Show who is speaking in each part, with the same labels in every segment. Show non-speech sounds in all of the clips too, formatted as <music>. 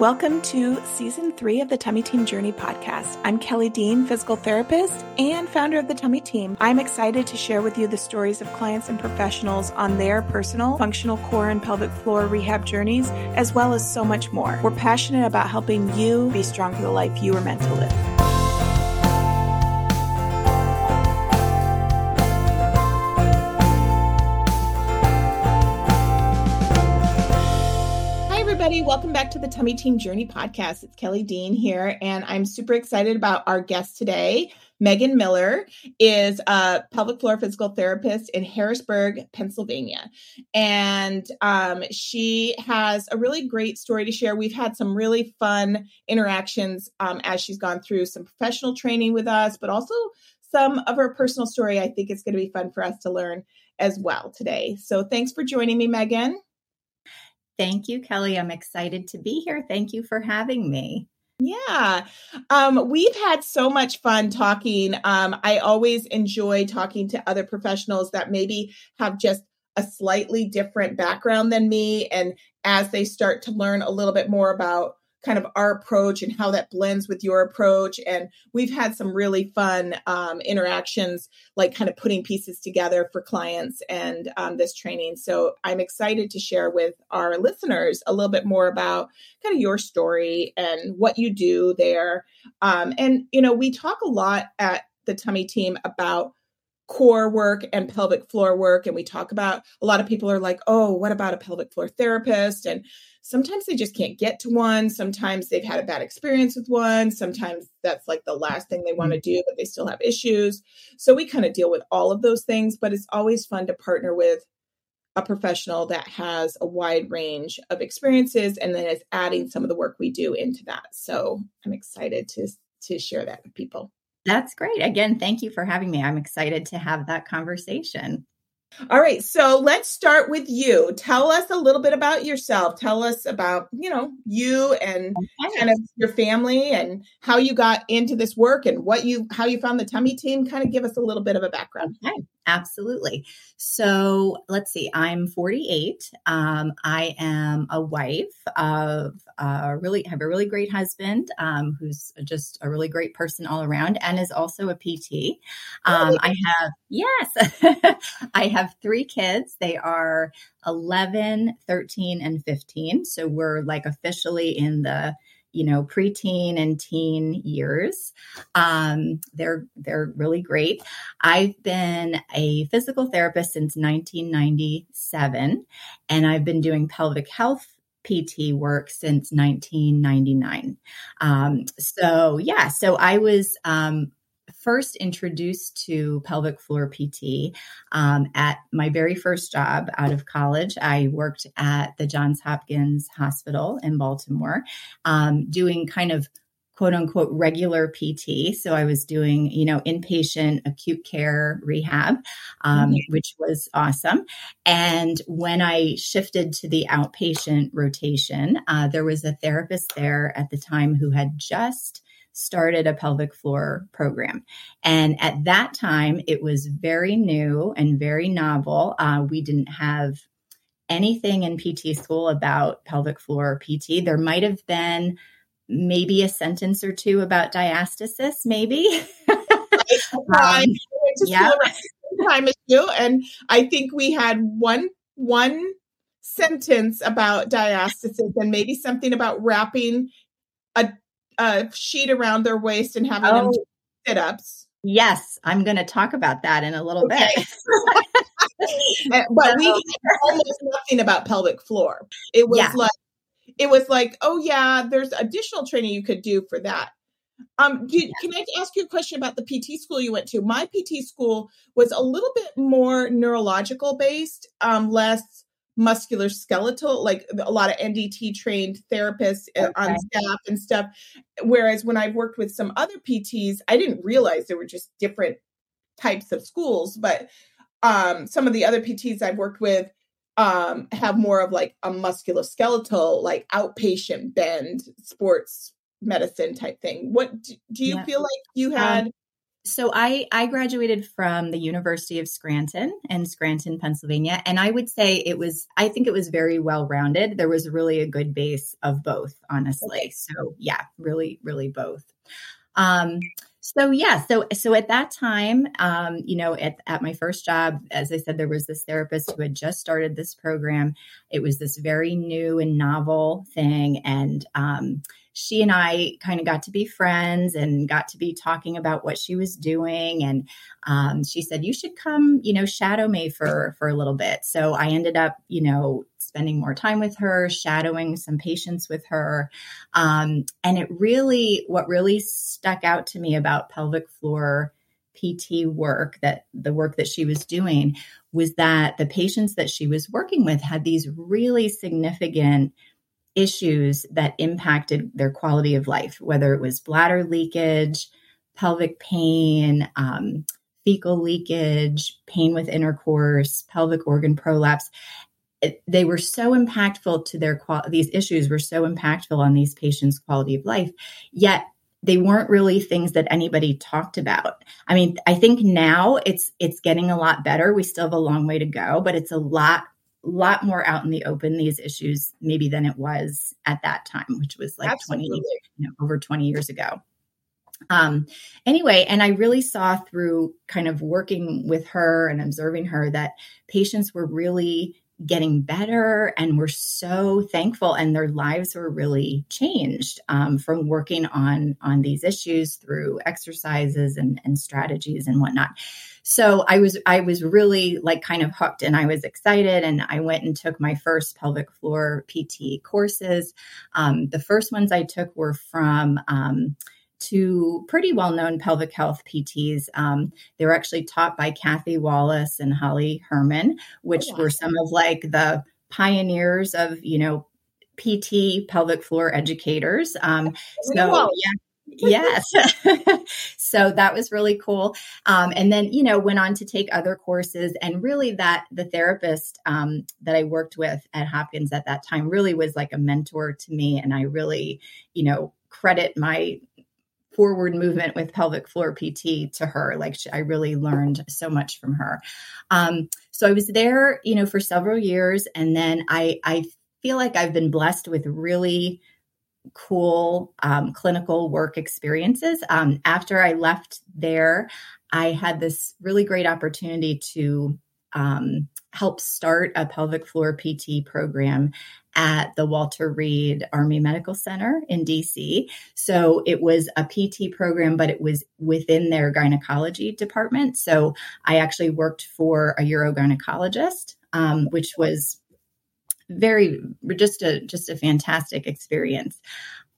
Speaker 1: Welcome to season three of the Tummy Team Journey podcast. I'm Kelly Dean, physical therapist and founder of the Tummy Team. I'm excited to share with you the stories of clients and professionals on their personal, functional core and pelvic floor rehab journeys, as well as so much more. We're passionate about helping you be strong for the life you were meant to live. Welcome back to the Tummy Team Journey podcast. It's Kelly Dean here, and I'm super excited about our guest today. Megan Miller is a pelvic floor physical therapist in Harrisburg, Pennsylvania. And um, she has a really great story to share. We've had some really fun interactions um, as she's gone through some professional training with us, but also some of her personal story. I think it's going to be fun for us to learn as well today. So thanks for joining me, Megan.
Speaker 2: Thank you, Kelly. I'm excited to be here. Thank you for having me.
Speaker 1: Yeah. Um, we've had so much fun talking. Um, I always enjoy talking to other professionals that maybe have just a slightly different background than me. And as they start to learn a little bit more about kind of our approach and how that blends with your approach. And we've had some really fun um, interactions, like kind of putting pieces together for clients and um, this training. So I'm excited to share with our listeners a little bit more about kind of your story and what you do there. Um, and, you know, we talk a lot at the Tummy Team about core work and pelvic floor work and we talk about a lot of people are like oh what about a pelvic floor therapist? And sometimes they just can't get to one. Sometimes they've had a bad experience with one. Sometimes that's like the last thing they want to mm-hmm. do but they still have issues. So we kind of deal with all of those things but it's always fun to partner with a professional that has a wide range of experiences and then is adding some of the work we do into that. So i'm excited to to share that with people
Speaker 2: that's great. Again, thank you for having me. I'm excited to have that conversation.
Speaker 1: All right, so let's start with you. Tell us a little bit about yourself. Tell us about, you know, you and okay. kind of your family and how you got into this work and what you how you found the tummy team. Kind of give us a little bit of a background.
Speaker 2: Okay. Absolutely. So let's see, I'm 48. Um, I am a wife of a really, have a really great husband um, who's just a really great person all around and is also a PT. Um, I have, yes, <laughs> I have three kids. They are 11, 13, and 15. So we're like officially in the you know preteen and teen years um, they're they're really great i've been a physical therapist since 1997 and i've been doing pelvic health PT work since 1999. Um, so, yeah, so I was um, first introduced to pelvic floor PT um, at my very first job out of college. I worked at the Johns Hopkins Hospital in Baltimore, um, doing kind of quote unquote regular PT. So I was doing, you know, inpatient acute care rehab, um, mm-hmm. which was awesome. And when I shifted to the outpatient rotation, uh, there was a therapist there at the time who had just started a pelvic floor program. And at that time, it was very new and very novel. Uh, we didn't have anything in PT school about pelvic floor PT. There might have been maybe a sentence or two about diastasis, maybe. <laughs>
Speaker 1: um, yeah. Time issue, and I think we had one one sentence about diastasis and maybe something about wrapping a a sheet around their waist and having oh, them sit ups.
Speaker 2: Yes, I'm going to talk about that in a little okay. <laughs> bit.
Speaker 1: but we almost nothing about pelvic floor. It was yeah. like it was like, oh yeah, there's additional training you could do for that. Um, do, yeah. can I ask you a question about the PT school you went to? My PT school was a little bit more neurological based, um, less muscular skeletal, like a lot of NDT trained therapists uh, okay. on staff and stuff. Whereas when I've worked with some other PTs, I didn't realize there were just different types of schools. But um, some of the other PTs I've worked with um, have more of like a musculoskeletal, like outpatient bend sports medicine type thing. What do, do you yeah. feel like you um, had? Um,
Speaker 2: so I I graduated from the University of Scranton in Scranton, Pennsylvania, and I would say it was I think it was very well rounded. There was really a good base of both, honestly. Okay. So yeah, really, really both. Um, so yeah, so so at that time, um, you know, at, at my first job, as I said, there was this therapist who had just started this program. It was this very new and novel thing, and um, she and I kind of got to be friends and got to be talking about what she was doing. And um, she said, "You should come, you know, shadow me for for a little bit." So I ended up, you know, spending more time with her, shadowing some patients with her, um, and it really, what really stuck out to me about pelvic floor PT work that the work that she was doing was that the patients that she was working with had these really significant issues that impacted their quality of life, whether it was bladder leakage, pelvic pain, um, fecal leakage, pain with intercourse, pelvic organ prolapse. It, they were so impactful to their quality. These issues were so impactful on these patients' quality of life. Yet they weren't really things that anybody talked about. I mean, I think now it's it's getting a lot better. We still have a long way to go, but it's a lot lot more out in the open these issues maybe than it was at that time which was like Absolutely. 20 you know over 20 years ago um anyway and i really saw through kind of working with her and observing her that patients were really getting better and we're so thankful and their lives were really changed um, from working on on these issues through exercises and, and strategies and whatnot so i was i was really like kind of hooked and i was excited and i went and took my first pelvic floor pt courses um, the first ones i took were from um, two pretty well known pelvic health PTs. Um, they were actually taught by Kathe Wallace and Holly Herman, which oh, wow. were some of like the pioneers of, you know, PT pelvic floor educators. Um, so, yeah. Yes. <laughs> so that was really cool. Um, and then, you know, went on to take other courses. And really, that the therapist um, that I worked with at Hopkins at that time really was like a mentor to me. And I really, you know, credit my forward movement with pelvic floor PT to her. Like she, I really learned so much from her. Um, so I was there, you know, for several years, and then I I feel like I've been blessed with really cool um, clinical work experiences. Um, after I left there, I had this really great opportunity to um, help start a pelvic floor PT program at the Walter Reed Army Medical Center in DC. So it was a PT program, but it was within their gynecology department. So I actually worked for a urogynecologist, um, which was very just a just a fantastic experience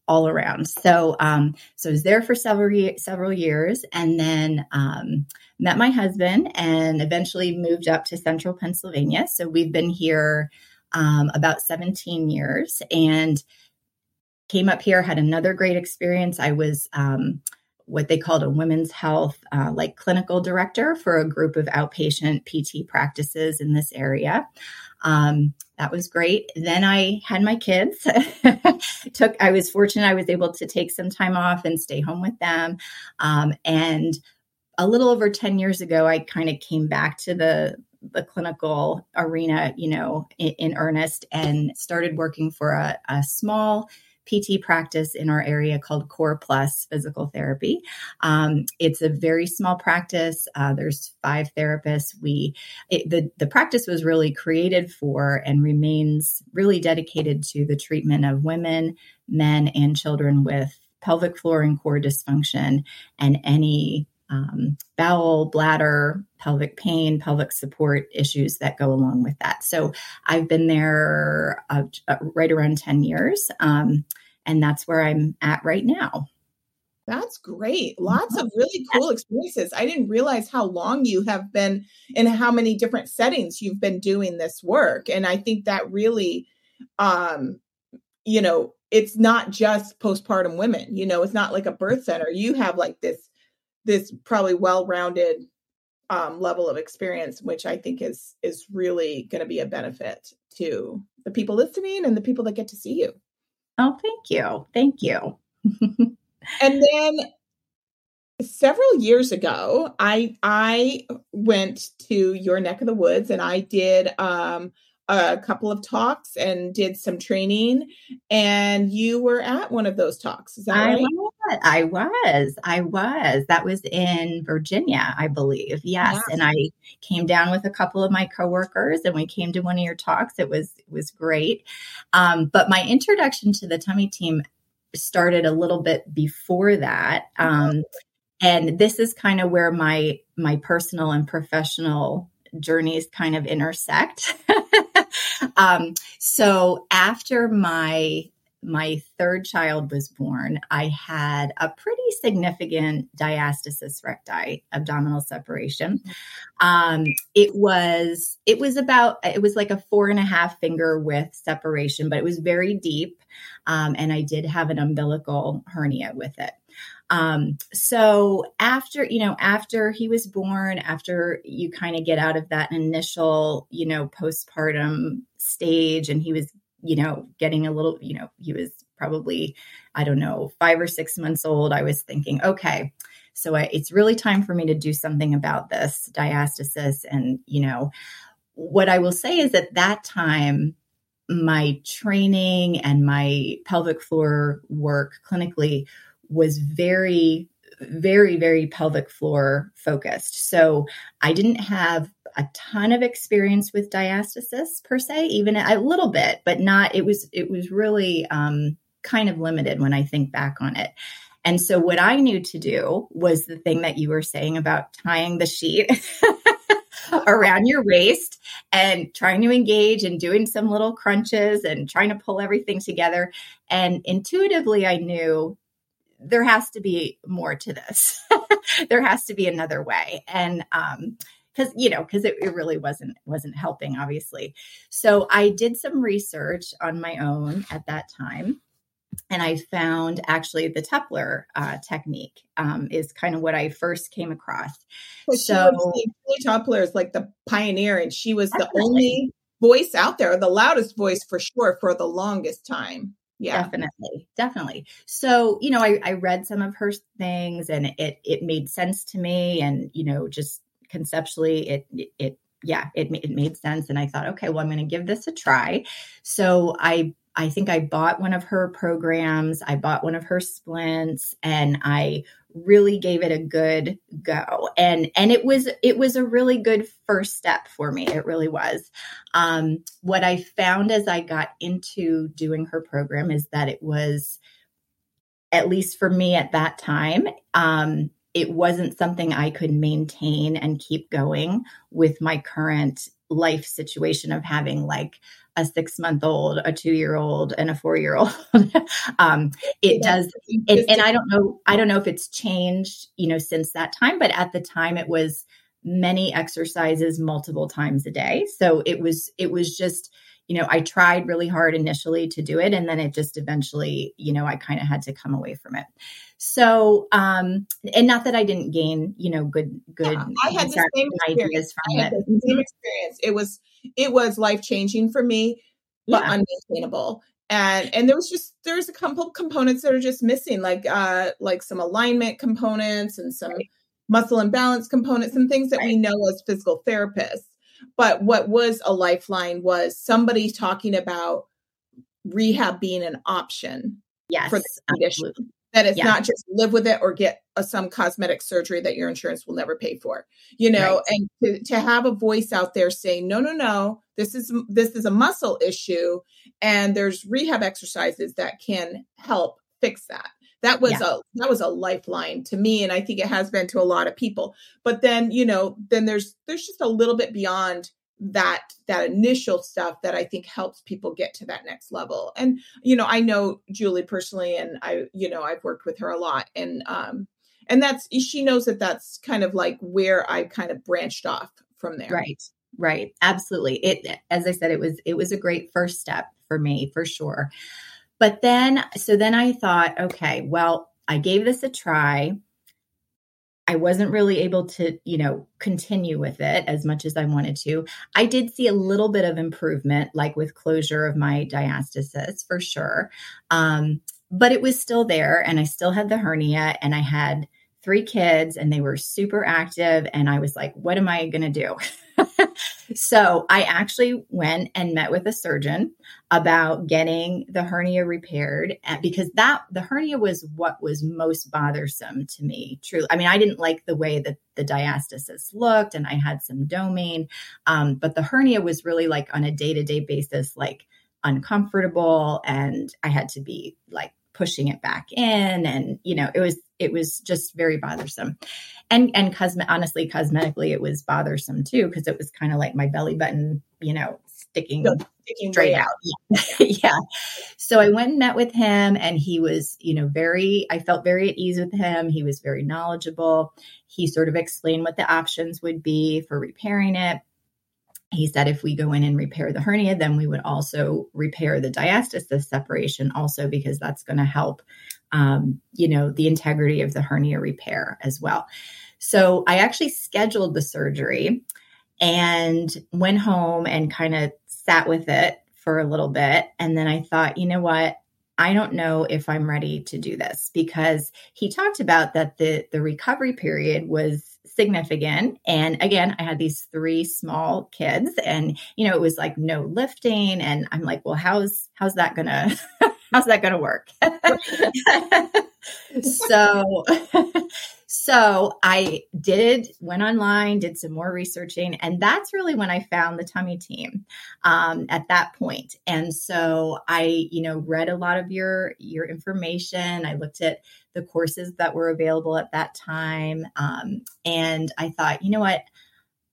Speaker 2: all around. So um, so I was there for several several years, and then um, met my husband, and eventually moved up to Central Pennsylvania. So we've been here um, about 17 years and came up here, had another great experience. I was um, what they called a women's health, uh, like clinical director for a group of outpatient PT practices in this area. Um, that was great. Then I had my kids. <laughs> Took I was fortunate I was able to take some time off and stay home with them. Um, and a little over 10 years ago, I kind of came back to the the clinical arena, you know, in, in earnest and started working for a, a, small PT practice in our area called Core Plus Physical Therapy. Um, it's a very small practice. Uh, there's five therapists. We it, the the practice was really created for and remains really dedicated to the treatment of women, men, and children with pelvic floor and core dysfunction and any um, bowel, bladder, pelvic pain, pelvic support issues that go along with that. So I've been there uh, uh, right around 10 years. Um, and that's where I'm at right now.
Speaker 1: That's great. Lots of really cool experiences. I didn't realize how long you have been in how many different settings you've been doing this work. And I think that really, um, you know, it's not just postpartum women, you know, it's not like a birth center. You have like this this probably well-rounded um, level of experience, which I think is is really going to be a benefit to the people listening and the people that get to see you.
Speaker 2: Oh, thank you, thank you. <laughs>
Speaker 1: and then, several years ago, I I went to your neck of the woods and I did um, a couple of talks and did some training. And you were at one of those talks. Is that
Speaker 2: I
Speaker 1: right?
Speaker 2: Was, I was. I was. That was in Virginia, I believe. Yes. Yeah. And I came down with a couple of my coworkers and we came to one of your talks. It was it was great. Um, but my introduction to the tummy team started a little bit before that. Um, and this is kind of where my my personal and professional journeys kind of intersect. <laughs> um, so after my my third child was born, I had a pretty significant diastasis recti, abdominal separation. Um, it was it was about it was like a four and a half finger width separation, but it was very deep, um, and I did have an umbilical hernia with it. Um, so after, you know, after he was born, after you kind of get out of that initial, you know, postpartum stage and he was, you know, getting a little, you know, he was probably, I don't know, five or six months old, I was thinking, okay, so I, it's really time for me to do something about this diastasis. And, you know, what I will say is at that time, my training and my pelvic floor work clinically was very very very pelvic floor focused so i didn't have a ton of experience with diastasis per se even a little bit but not it was it was really um, kind of limited when i think back on it and so what i knew to do was the thing that you were saying about tying the sheet <laughs> around your waist and trying to engage and doing some little crunches and trying to pull everything together and intuitively i knew there has to be more to this. <laughs> there has to be another way. And um because you know because it, it really wasn't wasn't helping obviously so i did some research on my own at that time and I found actually the Tupler uh, technique um, is kind of what I first came across.
Speaker 1: Well, so Tupler is like the pioneer, and she was definitely. the only voice out there, the loudest voice for sure, for the longest time.
Speaker 2: Yeah. Definitely. Definitely. So, you know, I, I read some of her things and it it made sense to me and, you know, just conceptually it it yeah, it it made sense and I thought, okay, well I'm going to give this a try. So, I I think I bought one of her programs, I bought one of her splints and I really gave it a good go. And and it was it was a really good first step for me. It really was. Um, what I found as I got into doing her program is that it was at least for me at that time, um, it wasn't something I could maintain and keep going with my current life situation of having like a six month old, a two year old, and a four year old. <laughs> um, it yeah. does, and, and I don't know, I don't know if it's changed, you know, since that time, but at the time it was many exercises multiple times a day. So it was, it was just, you know, I tried really hard initially to do it, and then it just eventually, you know, I kind of had to come away from it. So, um, and not that I didn't gain, you know, good, good. Yeah,
Speaker 1: I had the same ideas from it. same mm-hmm. experience. It was it was life changing for me, but yeah. unmaintainable. And and there was just there's a couple components that are just missing, like uh like some alignment components and some right. muscle imbalance components and things that right. we know as physical therapists. But what was a lifeline was somebody talking about rehab being an option
Speaker 2: yes,
Speaker 1: for the condition. Absolutely. That it's yeah. not just live with it or get a, some cosmetic surgery that your insurance will never pay for, you know, right. and to, to have a voice out there saying, no, no, no, this is, this is a muscle issue and there's rehab exercises that can help fix that. That was yeah. a that was a lifeline to me and I think it has been to a lot of people. But then, you know, then there's there's just a little bit beyond that that initial stuff that I think helps people get to that next level. And you know, I know Julie personally, and I you know I've worked with her a lot, and um, and that's she knows that that's kind of like where I kind of branched off from there.
Speaker 2: Right, right, absolutely. It as I said, it was it was a great first step for me for sure. But then, so then I thought, okay, well, I gave this a try. I wasn't really able to, you know, continue with it as much as I wanted to. I did see a little bit of improvement, like with closure of my diastasis for sure. Um, but it was still there, and I still had the hernia, and I had three kids and they were super active. And I was like, what am I going to do? <laughs> so I actually went and met with a surgeon about getting the hernia repaired because that the hernia was what was most bothersome to me. Truly, I mean, I didn't like the way that the diastasis looked, and I had some doming, um, but the hernia was really like on a day to day basis, like uncomfortable, and I had to be like pushing it back in and you know it was it was just very bothersome. And and cosme- honestly cosmetically it was bothersome too because it was kind of like my belly button you know sticking, sticking straight out. Yeah. <laughs> yeah. So i went and met with him and he was you know very i felt very at ease with him. He was very knowledgeable. He sort of explained what the options would be for repairing it he said if we go in and repair the hernia, then we would also repair the diastasis separation, also because that's going to help, um, you know, the integrity of the hernia repair as well. So I actually scheduled the surgery and went home and kind of sat with it for a little bit. And then I thought, you know what? I don't know if I'm ready to do this because he talked about that the the recovery period was significant. And again, I had these three small kids and, you know, it was like no lifting. And I'm like, well, how's, how's that gonna, <laughs> how's that gonna work? <laughs> so, <laughs> so I did, went online, did some more researching, and that's really when I found the tummy team um, at that point. And so I, you know, read a lot of your your information. I looked at the courses that were available at that time, um, and I thought, you know what,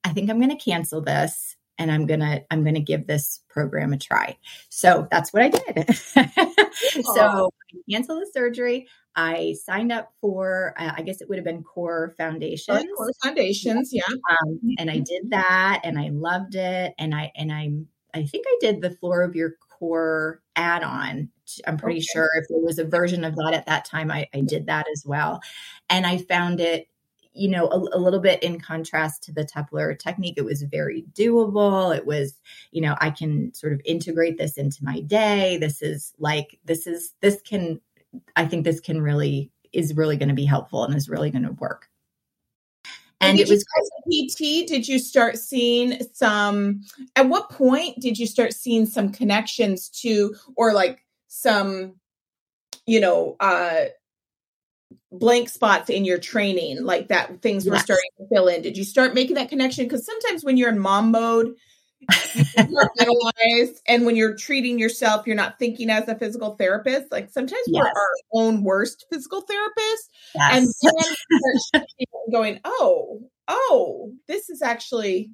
Speaker 2: I think I'm going to cancel this and I'm going to I'm going to give this program a try. So that's what I did. <laughs> so I canceled the surgery. I signed up for, uh, I guess it would have been Core Foundations.
Speaker 1: Oh, Core Foundations, yeah. Um,
Speaker 2: and I did that, and I loved it. And I and I I think I did the Floor of Your Core add-on. I'm pretty okay. sure if there was a version of that at that time, I, I did that as well. And I found it you know, a, a, little bit in contrast to the Tupler technique, it was very doable. It was, you know, I can sort of integrate this into my day. This is like, this is, this can, I think this can really, is really going to be helpful and is really going to work.
Speaker 1: And, and it was PT. Did you start seeing some? At what point did you start seeing some connections to, or like some, you know, uh, blank spots in your training like that things were starting to fill in did you start making that connection because sometimes when you're in mom mode and when you're treating yourself you're not thinking as a physical therapist like sometimes yes. we're our own worst physical therapist yes. and going oh oh this is actually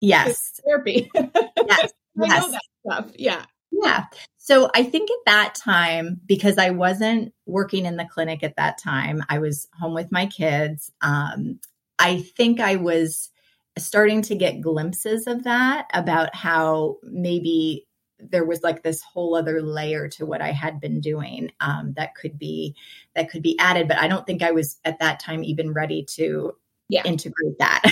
Speaker 2: yes
Speaker 1: therapy yes. <laughs> i yes. know that stuff yeah
Speaker 2: yeah. So I think at that time, because I wasn't working in the clinic at that time, I was home with my kids. Um, I think I was starting to get glimpses of that about how maybe there was like this whole other layer to what I had been doing um, that could be that could be added. But I don't think I was at that time even ready to yeah. integrate that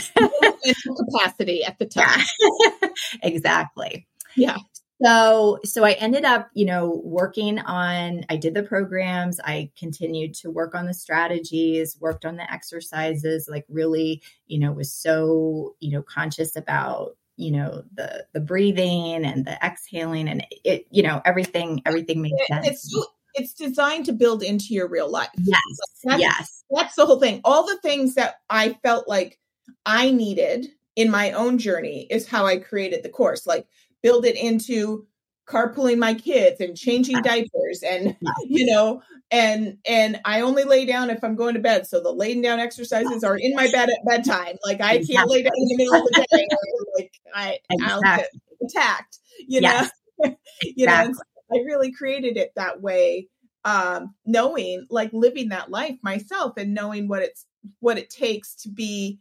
Speaker 1: capacity at the <laughs> time.
Speaker 2: Yeah. <laughs> exactly.
Speaker 1: Yeah.
Speaker 2: So, so I ended up, you know, working on, I did the programs, I continued to work on the strategies, worked on the exercises, like really, you know, was so, you know, conscious about, you know, the, the breathing and the exhaling and it, you know, everything, everything made sense.
Speaker 1: It's, it's designed to build into your real life.
Speaker 2: Yes.
Speaker 1: That's,
Speaker 2: yes.
Speaker 1: That's the whole thing. All the things that I felt like I needed in my own journey is how I created the course. Like, build it into carpooling my kids and changing diapers and <laughs> you know and and i only lay down if i'm going to bed. So the laying down exercises are in my bed at bedtime. Like i can't lay down in the middle of the day. <laughs> Like i i'll get attacked you know? <laughs> You know i really created it that way um knowing like living that life myself and knowing what it's what it takes to be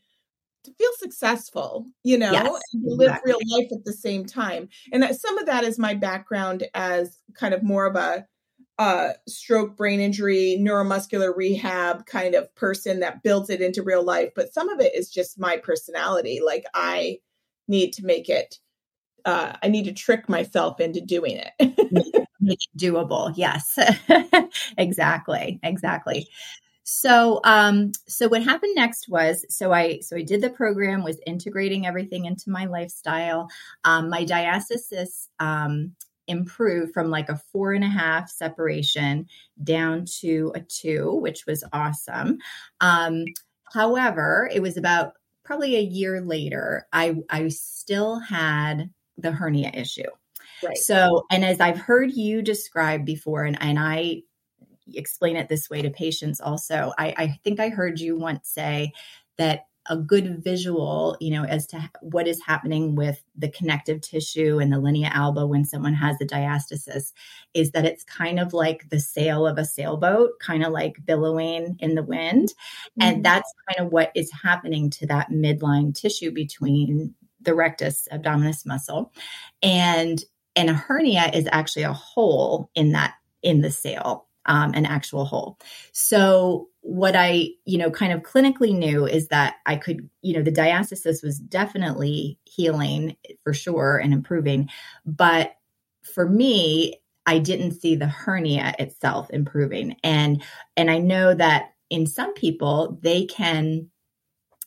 Speaker 1: to feel successful, you know, yes, and live exactly. real life at the same time. And that, some of that is my background as kind of more of a uh, stroke, brain injury, neuromuscular rehab kind of person that builds it into real life. But some of it is just my personality. Like I need to make it, uh, I need to trick myself into doing it. <laughs>
Speaker 2: it doable. Yes, <laughs> exactly. Exactly. So, um, so what happened next was, so I, so I did the program, was integrating everything into my lifestyle. Um, my diastasis, um, improved from like a four and a half separation down to a two, which was awesome. Um, however, it was about probably a year later, I, I still had the hernia issue. Right. So, and as I've heard you describe before, and, and I explain it this way to patients also, I, I think I heard you once say that a good visual, you know, as to what is happening with the connective tissue and the linea alba when someone has a diastasis is that it's kind of like the sail of a sailboat, kind of like billowing in the wind. Mm-hmm. And that's kind of what is happening to that midline tissue between the rectus abdominis muscle. And and a hernia is actually a hole in that in the sail um, an actual hole. So what I, you know, kind of clinically knew is that I could, you know, the diastasis was definitely healing for sure and improving, but for me, I didn't see the hernia itself improving. And and I know that in some people they can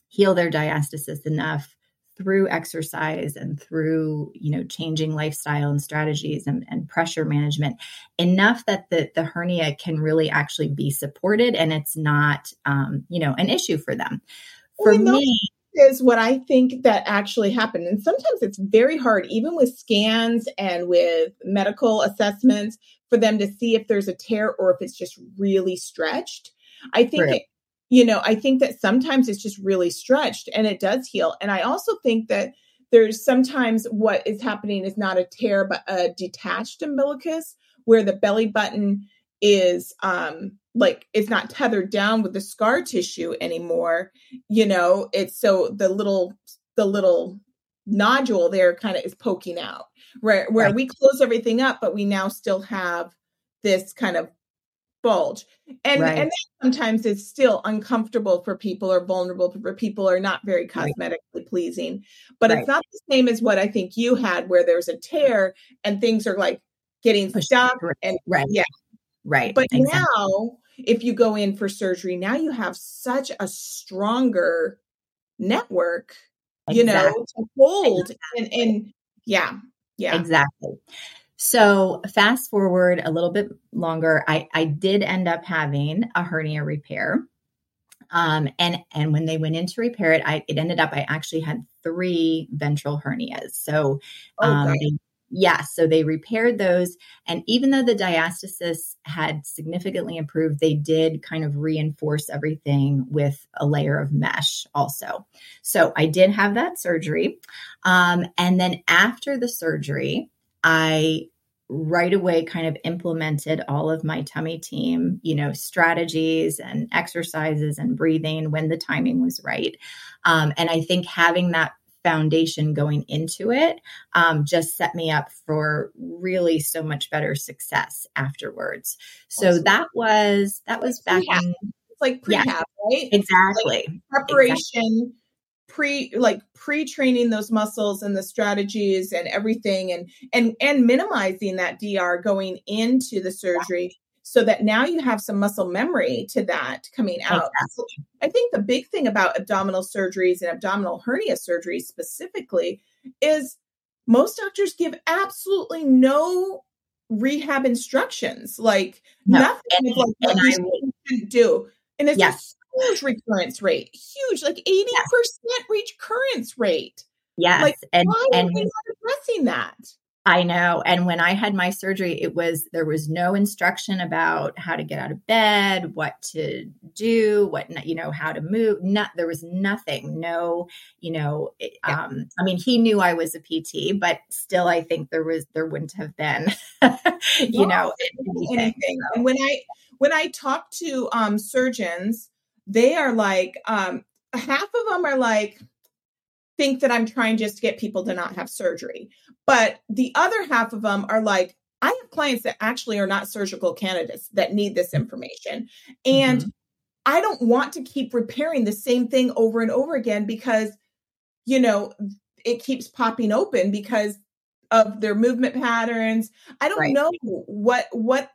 Speaker 2: heal their diastasis enough through exercise and through you know changing lifestyle and strategies and, and, pressure management enough that the, the hernia can really actually be supported and it's not um, you know an issue for them for well, me
Speaker 1: is what i think that actually happened and sometimes it's very hard even with scans and with medical assessments for them to see if there's a tear or if it's just really stretched i think right. it, you know, I think that sometimes it's just really stretched and it does heal. And I also think that there's sometimes what is happening is not a tear, but a detached umbilicus where the belly button is um like it's not tethered down with the scar tissue anymore you know it's so the little the little nodule there kind of is poking out where where right. we close everything up but we now still have this kind of bulge and right. and sometimes it's still uncomfortable for people or vulnerable for people or not very cosmetically right. pleasing but right. it's not the same as what i think you had where there's a tear and things are like getting Pushed stuck and
Speaker 2: right
Speaker 1: yeah
Speaker 2: right
Speaker 1: but exactly. now if you go in for surgery now you have such a stronger network you exactly. know to hold exactly. and and yeah yeah
Speaker 2: exactly so fast forward a little bit longer, I, I did end up having a hernia repair. Um, and and when they went in to repair it, I it ended up I actually had three ventral hernias. So oh, um, they, yeah, so they repaired those, and even though the diastasis had significantly improved, they did kind of reinforce everything with a layer of mesh also. So I did have that surgery, um, and then after the surgery, I right away kind of implemented all of my tummy team, you know, strategies and exercises and breathing when the timing was right. Um, and I think having that foundation going into it um, just set me up for really so much better success afterwards. So awesome. that was that was back in
Speaker 1: it's like prehab, yeah, right?
Speaker 2: Exactly.
Speaker 1: Like preparation. Exactly pre like pre-training those muscles and the strategies and everything and and and minimizing that dr going into the surgery so that now you have some muscle memory to that coming out. Exactly. i think the big thing about abdominal surgeries and abdominal hernia surgeries specifically is most doctors give absolutely no rehab instructions. Like no. nothing and, like what you do. And it's yes huge recurrence rate, huge, like 80% yes. recurrence rate.
Speaker 2: Yes.
Speaker 1: Like,
Speaker 2: and,
Speaker 1: why
Speaker 2: and
Speaker 1: are we not addressing that?
Speaker 2: I know. And when I had my surgery, it was there was no instruction about how to get out of bed, what to do, what you know, how to move. Not there was nothing. No, you know, yeah. um, I mean, he knew I was a PT, but still, I think there was there wouldn't have been, <laughs> you know,
Speaker 1: anything. anything. And when I when I talk to um, surgeons they are like um half of them are like think that I'm trying just to get people to not have surgery. But the other half of them are like, I have clients that actually are not surgical candidates that need this information. And mm-hmm. I don't want to keep repairing the same thing over and over again because, you know, it keeps popping open because of their movement patterns. I don't right. know what what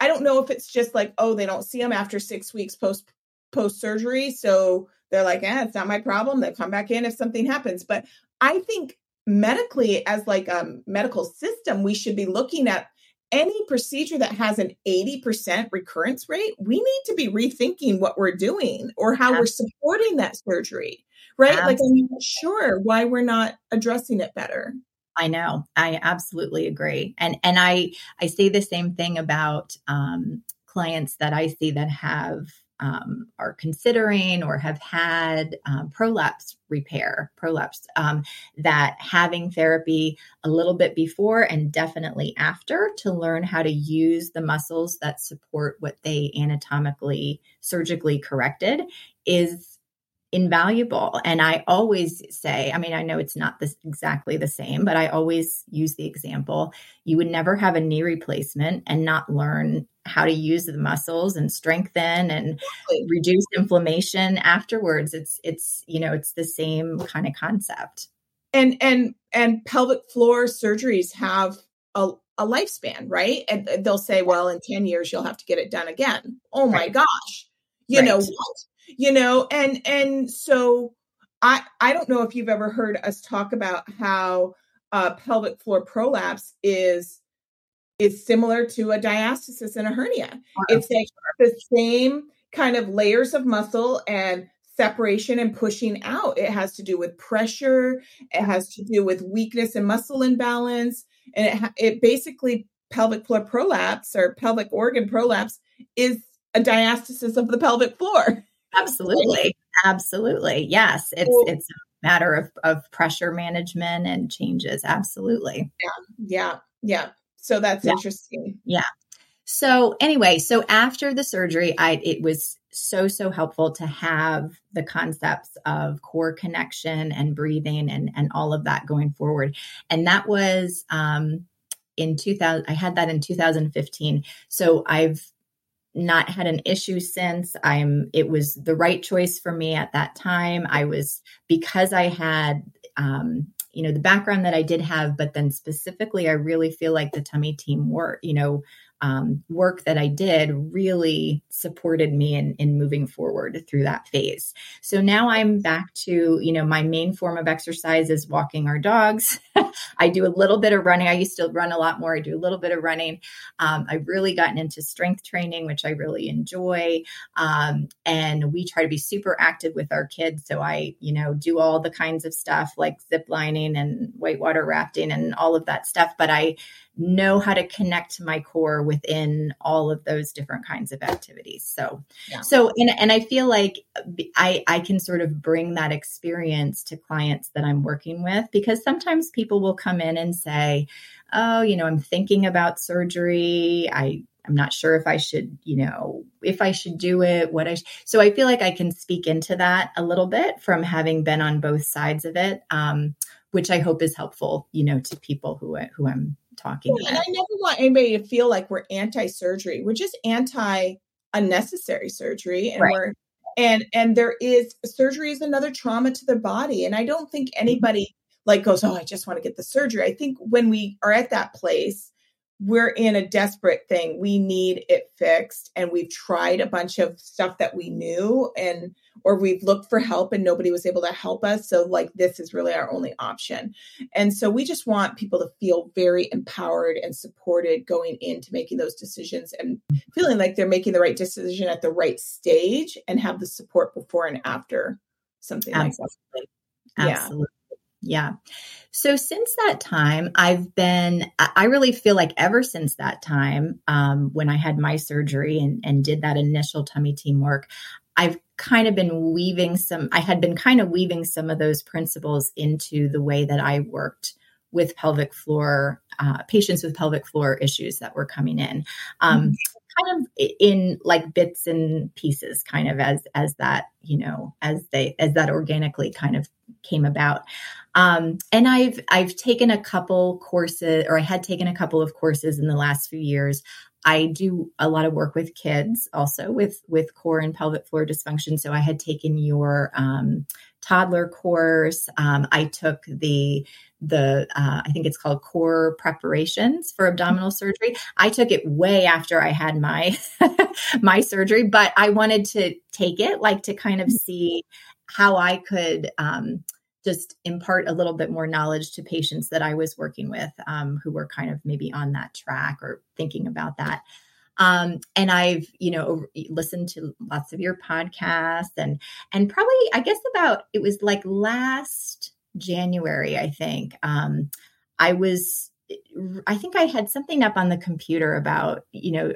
Speaker 1: I don't know if it's just like, oh, they don't see them after six weeks post post surgery. So they're like, eh, it's not my problem. They'll come back in if something happens. But I think medically, as like a medical system, we should be looking at any procedure that has an 80% recurrence rate, we need to be rethinking what we're doing or how we're supporting that surgery, right? Absolutely. Like, I'm not sure why we're not addressing it better.
Speaker 2: I know. I absolutely agree. And and I I say the same thing about um, clients that I see that have um, are considering or have had um, prolapse repair, prolapse, um, that having therapy a little bit before and definitely after to learn how to use the muscles that support what they anatomically, surgically corrected is invaluable. And I always say, I mean, I know it's not this exactly the same, but I always use the example. You would never have a knee replacement and not learn how to use the muscles and strengthen and reduce inflammation afterwards. It's it's, you know, it's the same kind of concept.
Speaker 1: And and and pelvic floor surgeries have a a lifespan, right? And they'll say, well, in 10 years you'll have to get it done again. Oh my right. gosh. You right. know what? You know and and so i i don't know if you've ever heard us talk about how uh, pelvic floor prolapse is is similar to a diastasis and a hernia. It's like the same kind of layers of muscle and separation and pushing out. It has to do with pressure. It has to do with weakness and muscle imbalance. And it, it basically pelvic floor prolapse or pelvic organ prolapse is a diastasis of the pelvic floor
Speaker 2: Absolutely. Absolutely. Yes. It's well, it's a matter of, of pressure management and changes. Absolutely.
Speaker 1: Yeah. Yeah. Yeah. So that's yeah. interesting.
Speaker 2: Yeah. So anyway, so after the surgery, I it was so so helpful to have the concepts of core connection and breathing and and all of that going forward. And that was um in 2000 I had that in 2015. So I've not had an issue since. I'm it was the right choice for me at that time. I was because i had um, you know the background that i did have but then specifically i really feel like the tummy team work you know um, work that I did really supported me in, in moving forward through that phase. So now I'm back to, you know, my main form of exercise is walking our dogs. <laughs> I do a little bit of running. I used to run a lot more. I do a little bit of running. Um, I've really gotten into strength training, which I really enjoy. Um, and we try to be super active with our kids. So I, you know, do all the kinds of stuff like zip lining and whitewater rafting and all of that stuff. But I know how to connect to my core within all of those different kinds of activities. So, yeah. so, and, and I feel like I, I can sort of bring that experience to clients that I'm working with because sometimes people will come in and say, Oh, you know, I'm thinking about surgery. I, I'm not sure if I should, you know, if I should do it, what I, sh-. so I feel like I can speak into that a little bit from having been on both sides of it. Um, which I hope is helpful, you know, to people who who I'm talking
Speaker 1: yeah, And I never want anybody to feel like we're anti-surgery. We're just anti unnecessary surgery and right. we're and and there is surgery is another trauma to the body and I don't think mm-hmm. anybody like goes, "Oh, I just want to get the surgery." I think when we are at that place we're in a desperate thing. We need it fixed. And we've tried a bunch of stuff that we knew and or we've looked for help and nobody was able to help us. So like this is really our only option. And so we just want people to feel very empowered and supported going into making those decisions and feeling like they're making the right decision at the right stage and have the support before and after something Absolutely. like
Speaker 2: that. Absolutely. Yeah. So since that time, I've been, I really feel like ever since that time, um, when I had my surgery and, and did that initial tummy team work, I've kind of been weaving some, I had been kind of weaving some of those principles into the way that I worked with pelvic floor uh, patients with pelvic floor issues that were coming in. Um, mm-hmm kind of in like bits and pieces kind of as as that you know as they as that organically kind of came about. Um, and i've i've taken a couple courses or i had taken a couple of courses in the last few years. I do a lot of work with kids also with with core and pelvic floor dysfunction. So i had taken your um, toddler course. Um, I took the the uh, I think it's called core preparations for abdominal surgery. I took it way after I had my <laughs> my surgery, but I wanted to take it like to kind of see how I could um, just impart a little bit more knowledge to patients that I was working with um, who were kind of maybe on that track or thinking about that. Um, and I've, you know, listened to lots of your podcasts and, and probably, I guess about, it was like last January, I think, um, I was I think I had something up on the computer about, you know,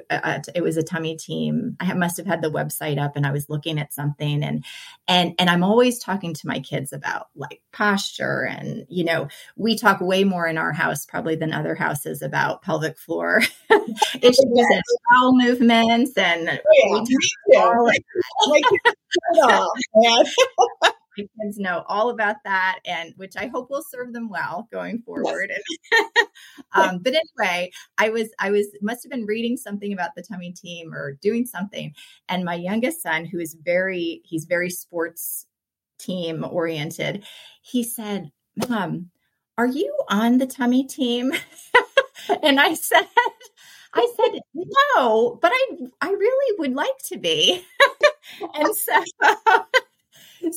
Speaker 2: it was a tummy team. I must have had the website up and I was looking at something and and and I'm always talking to my kids about like posture and, you know, we talk way more in our house probably than other houses about pelvic floor. <laughs> Issues and bowel movements and yeah, all <laughs> like, <laughs> my kids know all about that and which i hope will serve them well going forward <laughs> um, but anyway i was i was must have been reading something about the tummy team or doing something and my youngest son who is very he's very sports team oriented he said mom are you on the tummy team <laughs> and i said I said, no, but I I really would like to be. <laughs> and so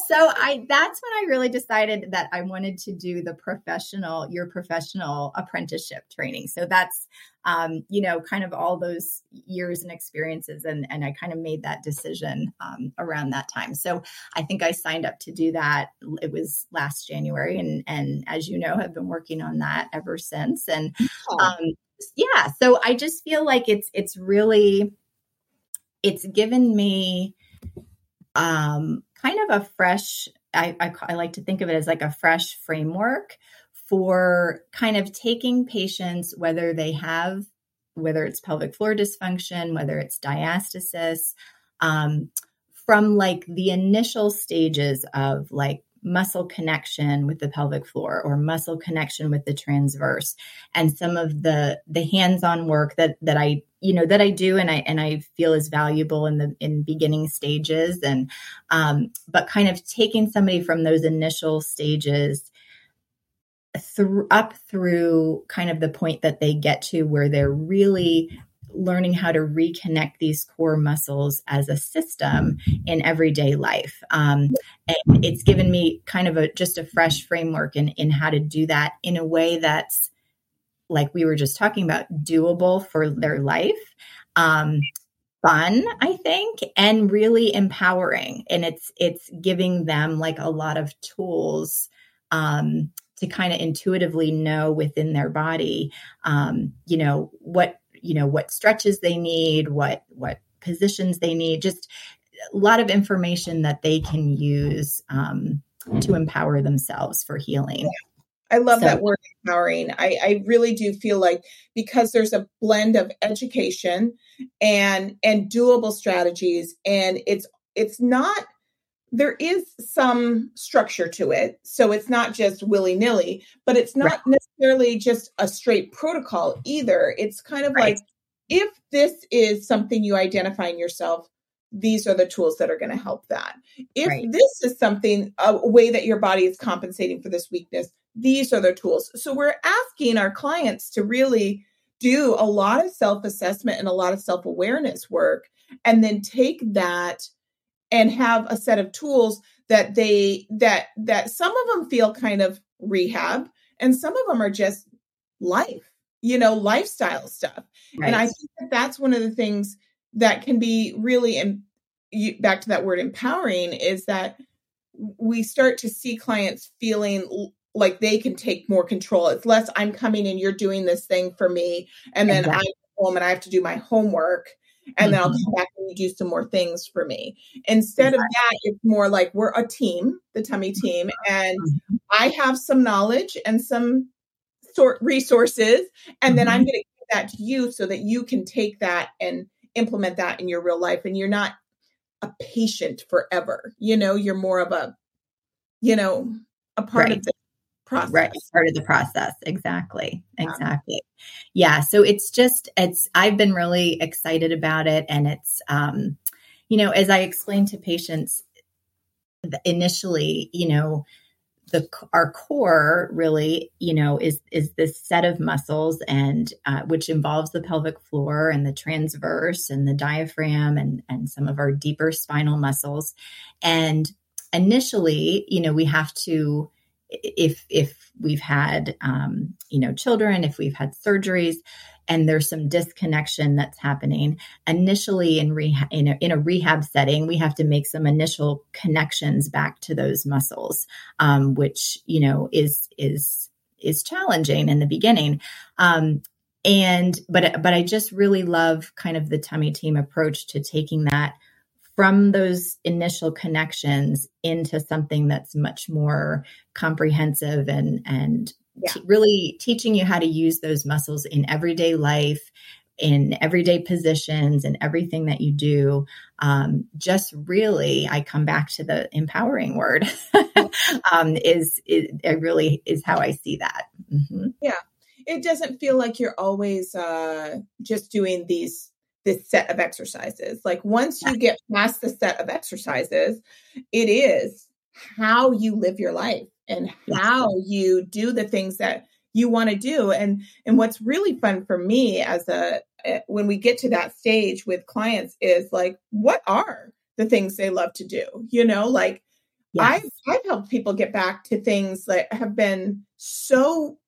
Speaker 2: so I that's when I really decided that I wanted to do the professional, your professional apprenticeship training. So that's um, you know, kind of all those years and experiences, and and I kind of made that decision um, around that time. So I think I signed up to do that. It was last January, and and as you know, have been working on that ever since. And um, yeah, so I just feel like it's it's really it's given me um kind of a fresh I, I, I like to think of it as like a fresh framework for kind of taking patients whether they have whether it's pelvic floor dysfunction whether it's diastasis um, from like the initial stages of like muscle connection with the pelvic floor or muscle connection with the transverse and some of the the hands-on work that that I you know that I do and I and I feel is valuable in the in beginning stages and um but kind of taking somebody from those initial stages through up through kind of the point that they get to where they're really learning how to reconnect these core muscles as a system in everyday life. Um, and it's given me kind of a just a fresh framework in, in how to do that in a way that's like we were just talking about doable for their life. Um, fun i think and really empowering and it's it's giving them like a lot of tools um, to kind of intuitively know within their body um, you know what you know what stretches they need what what positions they need just a lot of information that they can use um, to empower themselves for healing
Speaker 1: I love so, that word empowering. I, I really do feel like because there's a blend of education and and doable strategies and it's it's not there is some structure to it. So it's not just willy nilly, but it's not right. necessarily just a straight protocol either. It's kind of right. like if this is something you identify in yourself, these are the tools that are going to help that. If right. this is something, a way that your body is compensating for this weakness, these are the tools. So we're asking our clients to really do a lot of self assessment and a lot of self awareness work, and then take that and have a set of tools that they that that some of them feel kind of rehab and some of them are just life you know lifestyle stuff right. and i think that that's one of the things that can be really and back to that word empowering is that we start to see clients feeling like they can take more control it's less i'm coming and you're doing this thing for me and then exactly. i home and i have to do my homework and mm-hmm. then I'll mm-hmm. come back and you do some more things for me. Instead of that, it's more like we're a team, the tummy team, and mm-hmm. I have some knowledge and some sort resources, and mm-hmm. then I'm mm-hmm. going to give that to you so that you can take that and implement that in your real life, and you're not a patient forever. You know, you're more of a, you know, a part right. of the process.
Speaker 2: Right. Part of the process. Exactly. Exactly. Yeah. So it's just, it's, I've been really excited about it. And it's, um, you know, as I explain to patients, initially, you know, the our core really you know is is this set of muscles and uh, which involves the pelvic floor and the transverse and the diaphragm and and some of our deeper spinal muscles and initially you know we have to if if we've had um, you know children if we've had surgeries and there's some disconnection that's happening initially in rehab in a, in a rehab setting we have to make some initial connections back to those muscles um, which you know is is is challenging in the beginning. Um, and but but i just really love kind of the tummy team approach to taking that from those initial connections into something that's much more comprehensive and and yeah. t- really teaching you how to use those muscles in everyday life in everyday positions and everything that you do um, just really i come back to the empowering word <laughs> um, is, is it really is how i see that
Speaker 1: mm-hmm. yeah it doesn't feel like you're always uh, just doing these this set of exercises. Like once you get past the set of exercises it is how you live your life and how you do the things that you want to do. And and what's really fun for me as a eh, when we get to that stage with clients is like what are the things they love to do? You know like yes. i've i've helped people get back to things that have been so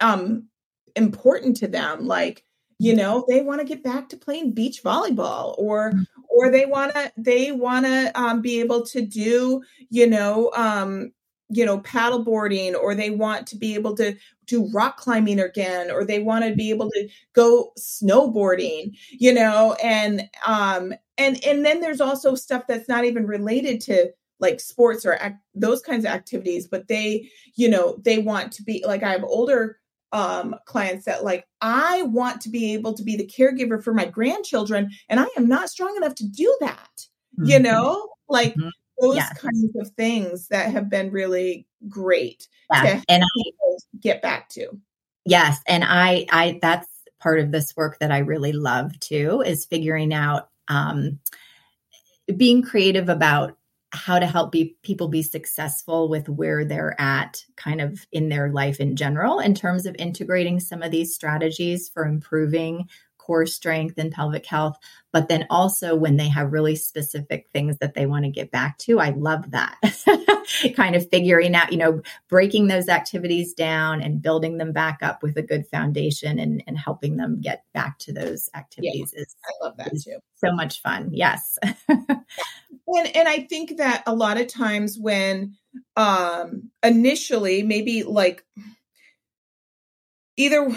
Speaker 1: um important to them. Like you mm-hmm. know they want to get back to playing beach volleyball or mm-hmm. or they want to they want to um, be able to do you know um, you know paddleboarding or they want to be able to do rock climbing again or they want to be able to go snowboarding you know and um and and then there's also stuff that's not even related to like sports or ac- those kinds of activities but they you know they want to be like i have older um clients that like i want to be able to be the caregiver for my grandchildren and i am not strong enough to do that mm-hmm. you know like mm-hmm those yes. kinds of things that have been really great yeah. and I, get back to.
Speaker 2: Yes, and I I that's part of this work that I really love too is figuring out um, being creative about how to help be, people be successful with where they're at kind of in their life in general in terms of integrating some of these strategies for improving core strength and pelvic health, but then also when they have really specific things that they want to get back to. I love that. <laughs> kind of figuring out, you know, breaking those activities down and building them back up with a good foundation and, and helping them get back to those activities
Speaker 1: yeah, is I love that too.
Speaker 2: So much fun. Yes. <laughs>
Speaker 1: and and I think that a lot of times when um initially maybe like either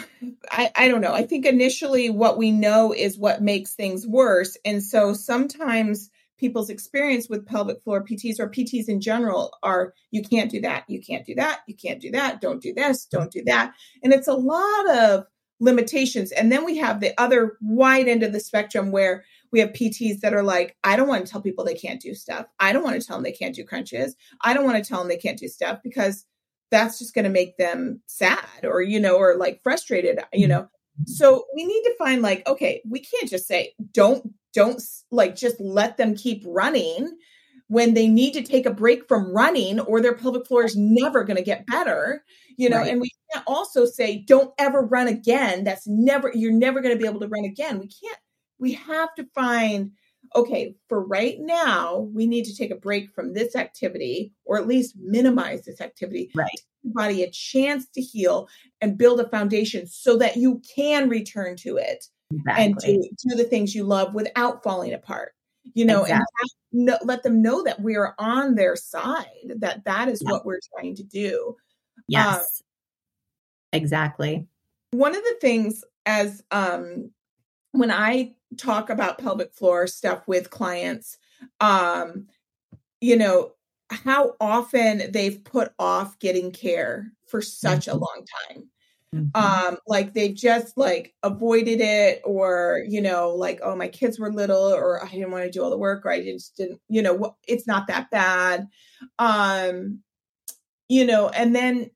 Speaker 1: I, I don't know. I think initially what we know is what makes things worse. And so sometimes people's experience with pelvic floor pts or pts in general are you can't do that. You can't do that. You can't do that. Don't do this. Don't do that. And it's a lot of limitations. And then we have the other wide end of the spectrum where we have PTs that are like, I don't want to tell people they can't do stuff. I don't want to tell them they can't do crunches. I don't want to tell them they can't do stuff because that's just going to make them sad or you know or like frustrated you mm-hmm. know so we need to find like okay we can't just say don't don't like just let them keep running when they need to take a break from running or their pelvic floor is never going to get better you know right. and we can't also say don't ever run again that's never you're never going to be able to run again we can't we have to find okay, for right now, we need to take a break from this activity or at least minimize this activity.
Speaker 2: Right.
Speaker 1: Give body a chance to heal and build a foundation so that you can return to it exactly. and do, do the things you love without falling apart. You know, exactly. and have, let them know that we are on their side, that that is what we're trying to do.
Speaker 2: Yes. Um, exactly.
Speaker 1: One of the things as um when I talk about pelvic floor stuff with clients, um, you know, how often they've put off getting care for such mm-hmm. a long time. Mm-hmm. Um, like they've just like avoided it, or you know, like, oh, my kids were little, or I didn't want to do all the work, or I just didn't, you know, it's not that bad. Um, you know, and then,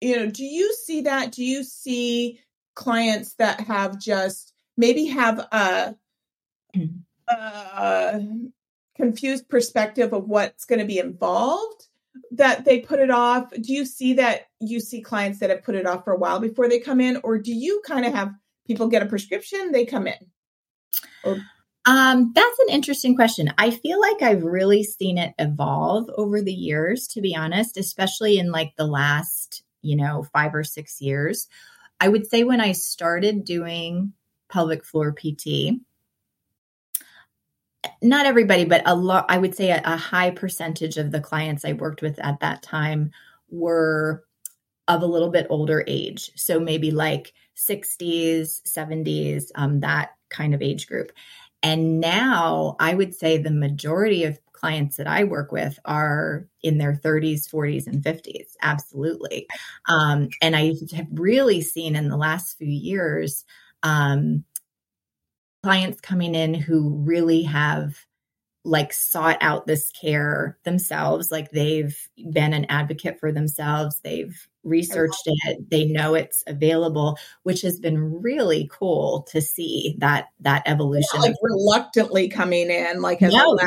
Speaker 1: you know, do you see that? Do you see clients that have just maybe have a, mm. a confused perspective of what's going to be involved that they put it off do you see that you see clients that have put it off for a while before they come in or do you kind of have people get a prescription they come in
Speaker 2: or- um, that's an interesting question. I feel like I've really seen it evolve over the years, to be honest, especially in like the last, you know, five or six years. I would say when I started doing pelvic floor PT, not everybody, but a lot, I would say a, a high percentage of the clients I worked with at that time were of a little bit older age. So maybe like 60s, 70s, um, that kind of age group. And now I would say the majority of clients that I work with are in their 30s, 40s, and 50s. Absolutely. Um, and I have really seen in the last few years um, clients coming in who really have like sought out this care themselves like they've been an advocate for themselves they've researched it they know it's available which has been really cool to see that that evolution
Speaker 1: yeah, like reluctantly coming in like as no, like,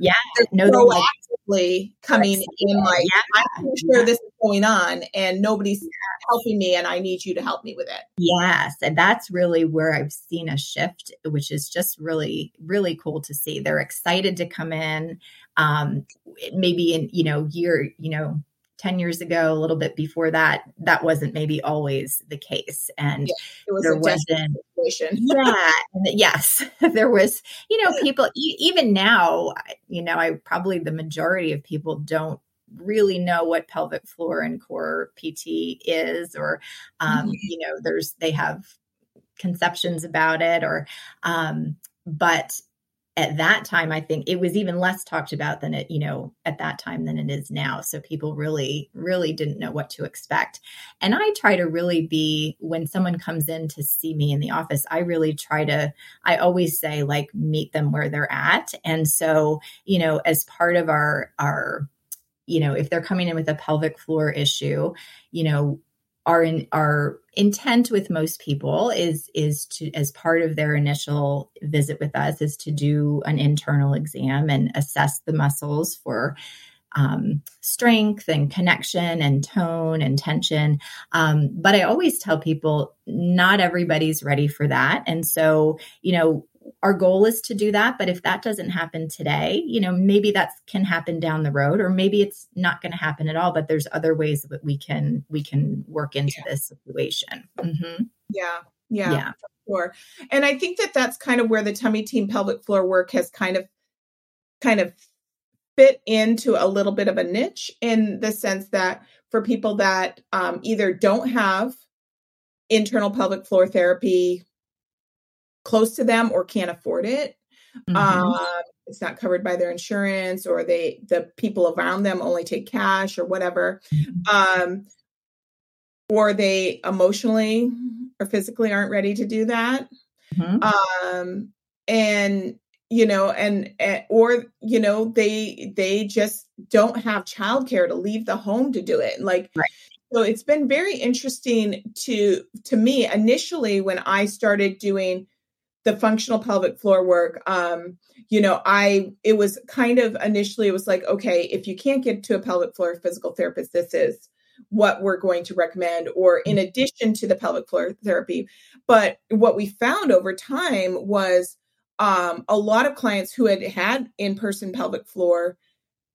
Speaker 2: yeah no
Speaker 1: proactively coming in like yeah, i'm sure yeah. this is going on and nobody's helping me and i need you to help me with it.
Speaker 2: Yes and that's really where i've seen a shift which is just really really cool to see. They're excited to come in um maybe in you know year you know 10 years ago, a little bit before that, that wasn't maybe always the case. And yeah, was there wasn't, <laughs> yeah, yes, <laughs> there was, you know, people, e- even now, you know, I probably the majority of people don't really know what pelvic floor and core PT is, or, um, mm-hmm. you know, there's, they have conceptions about it or, um, but at that time i think it was even less talked about than it you know at that time than it is now. So people really really didn't know what to expect. And i try to really be when someone comes in to see me in the office i really try to i always say like meet them where they're at. And so you know as part of our our you know if they're coming in with a pelvic floor issue you know our in, our intent with most people is is to as part of their initial visit with us is to do an internal exam and assess the muscles for um, strength and connection and tone and tension. Um, but I always tell people not everybody's ready for that. And so, you know, our goal is to do that but if that doesn't happen today you know maybe that can happen down the road or maybe it's not going to happen at all but there's other ways that we can we can work into yeah. this situation
Speaker 1: mm-hmm. yeah yeah yeah sure and i think that that's kind of where the tummy team pelvic floor work has kind of kind of fit into a little bit of a niche in the sense that for people that um, either don't have internal pelvic floor therapy close to them or can't afford it. Mm-hmm. Um, it's not covered by their insurance or they the people around them only take cash or whatever. Mm-hmm. Um, or they emotionally or physically aren't ready to do that. Mm-hmm. Um, and you know and, and, or you know they they just don't have childcare to leave the home to do it like right. so it's been very interesting to to me initially when i started doing the functional pelvic floor work um you know i it was kind of initially it was like okay if you can't get to a pelvic floor physical therapist this is what we're going to recommend or in addition to the pelvic floor therapy. But what we found over time was um, a lot of clients who had had in-person pelvic floor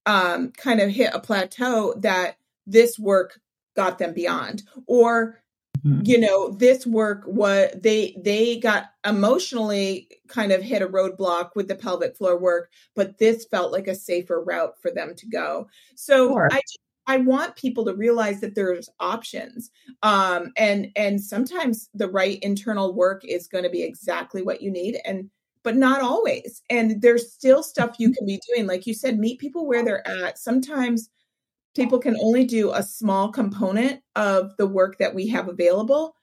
Speaker 1: um, kind of hit a plateau that this work got them beyond or mm-hmm. you know this work what they they got emotionally kind of hit a roadblock with the pelvic floor work but this felt like a safer route for them to go so sure. i I want people to realize that there's options. Um, and and sometimes the right internal work is going to be exactly what you need and but not always. And there's still stuff you mm-hmm. can be doing. Like you said, meet people where they're at. Sometimes people can only do a small component of the work that we have available,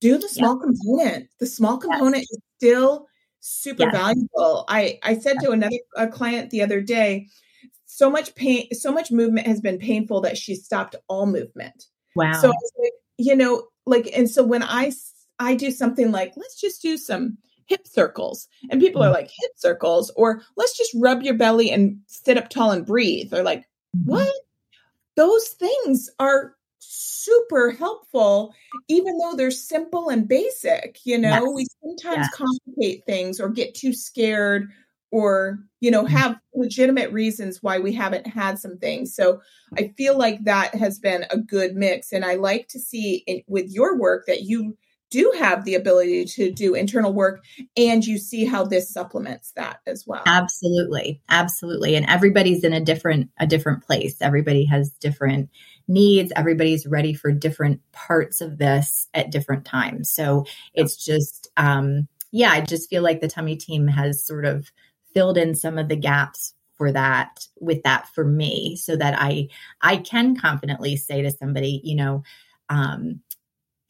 Speaker 1: do the small yeah. component. The small component is still super valuable. I I said to another a client the other day, so much pain, so much movement has been painful that she stopped all movement.
Speaker 2: Wow.
Speaker 1: So like, you know, like, and so when I I do something like, let's just do some hip circles. And people are mm-hmm. like, hip circles, or let's just rub your belly and sit up tall and breathe. They're like, mm-hmm. what? Those things are super helpful, even though they're simple and basic. You know, yes. we sometimes yes. complicate things or get too scared or you know mm-hmm. have legitimate reasons why we haven't had some things so i feel like that has been a good mix and i like to see in, with your work that you do have the ability to do internal work and you see how this supplements that as well.
Speaker 2: Absolutely. Absolutely. And everybody's in a different a different place. Everybody has different needs. Everybody's ready for different parts of this at different times. So it's just um yeah i just feel like the tummy team has sort of filled in some of the gaps for that with that for me so that i i can confidently say to somebody you know um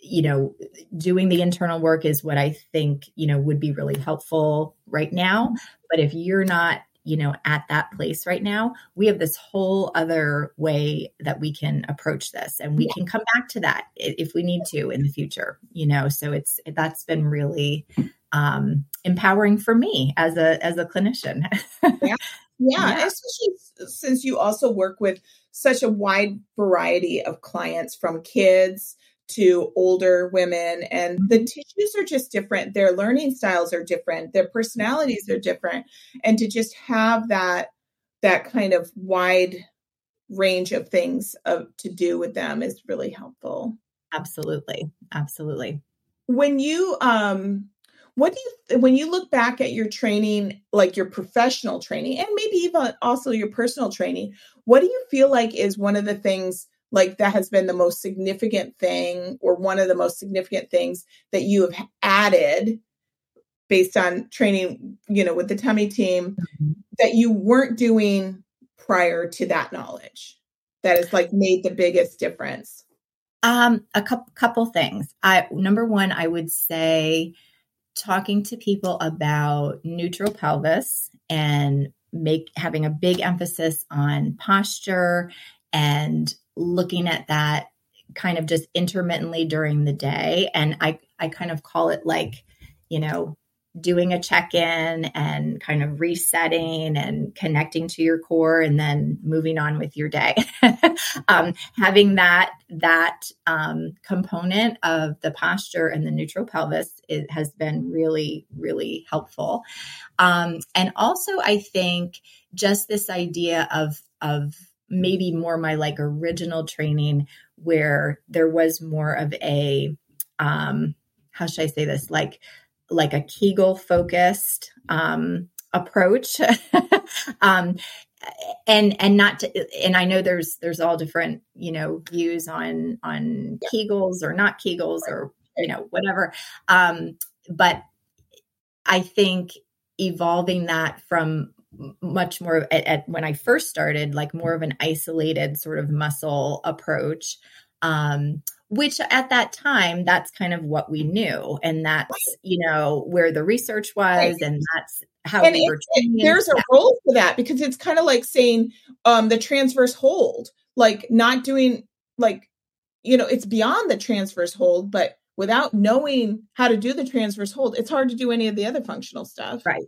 Speaker 2: you know, doing the internal work is what I think, you know, would be really helpful right now. But if you're not, you know, at that place right now, we have this whole other way that we can approach this and we yeah. can come back to that if we need to in the future, you know. So it's that's been really um empowering for me as a as a clinician. <laughs>
Speaker 1: yeah. Yeah, yeah, especially since you also work with such a wide variety of clients from kids to older women and the mm-hmm. tissues are just different. Their learning styles are different. Their personalities are different. And to just have that that kind of wide range of things of, to do with them is really helpful.
Speaker 2: Absolutely. Absolutely.
Speaker 1: When you um what do you when you look back at your training like your professional training and maybe even also your personal training what do you feel like is one of the things like that has been the most significant thing or one of the most significant things that you have added based on training you know with the tummy team mm-hmm. that you weren't doing prior to that knowledge that has like made the biggest difference
Speaker 2: um a couple couple things i number one i would say talking to people about neutral pelvis and make having a big emphasis on posture and looking at that kind of just intermittently during the day. And I, I kind of call it like, you know, doing a check in and kind of resetting and connecting to your core and then moving on with your day. <laughs> um, having that that um, component of the posture and the neutral pelvis it has been really really helpful. Um, and also, I think just this idea of of maybe more my like original training where there was more of a um how should I say this? Like like a Kegel focused um approach. <laughs> Um and and not to, and I know there's there's all different you know views on on Kegels or not Kegels or you know whatever. Um but I think evolving that from much more at, at, when I first started, like more of an isolated sort of muscle approach. Um, which at that time, that's kind of what we knew. And that's, you know, where the research was. Right. And that's how and we were
Speaker 1: it, There's a role for that because it's kind of like saying um, the transverse hold, like not doing, like, you know, it's beyond the transverse hold, but without knowing how to do the transverse hold, it's hard to do any of the other functional stuff.
Speaker 2: Right.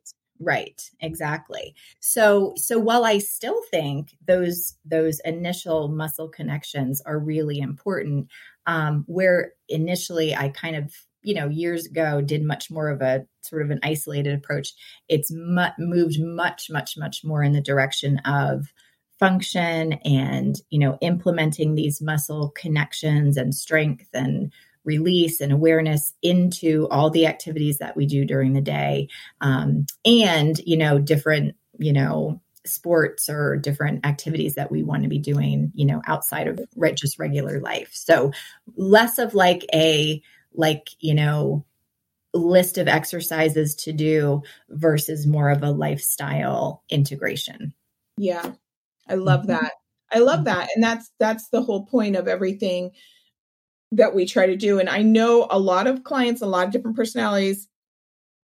Speaker 2: Right, exactly. So so while I still think those those initial muscle connections are really important, um, where initially I kind of you know years ago did much more of a sort of an isolated approach, it's mu- moved much much much more in the direction of function and you know implementing these muscle connections and strength and release and awareness into all the activities that we do during the day. Um, and you know different you know sports or different activities that we want to be doing you know outside of re- just regular life. So less of like a like you know list of exercises to do versus more of a lifestyle integration.
Speaker 1: Yeah. I love mm-hmm. that. I love mm-hmm. that. And that's that's the whole point of everything that we try to do. And I know a lot of clients, a lot of different personalities,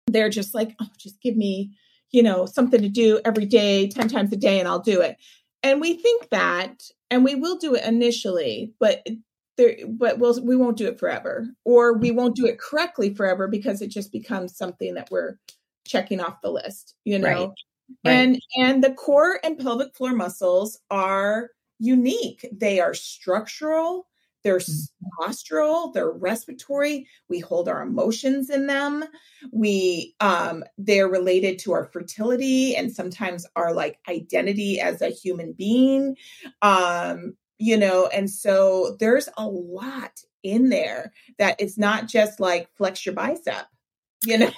Speaker 1: they're just like, oh, just give me, you know, something to do every day, 10 times a day, and I'll do it. And we think that, and we will do it initially, but there but we'll we won't do it forever or we won't do it correctly forever because it just becomes something that we're checking off the list you know right. Right. and and the core and pelvic floor muscles are unique they are structural they're mm-hmm. postural they're respiratory we hold our emotions in them we um they're related to our fertility and sometimes our like identity as a human being um you know, and so there's a lot in there that it's not just like flex your bicep, you <laughs> know?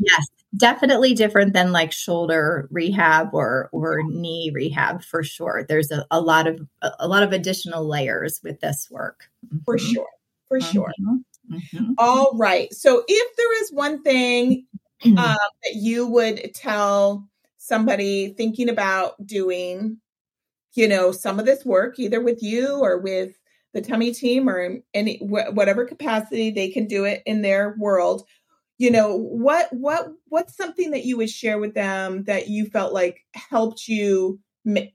Speaker 2: yes, definitely different than like shoulder rehab or or knee rehab for sure. There's a, a lot of a lot of additional layers with this work.
Speaker 1: For mm-hmm. sure. For mm-hmm. sure. Mm-hmm. All right. So if there is one thing um, that you would tell somebody thinking about doing you know, some of this work either with you or with the tummy team or any wh- whatever capacity they can do it in their world you know what what what's something that you would share with them that you felt like helped you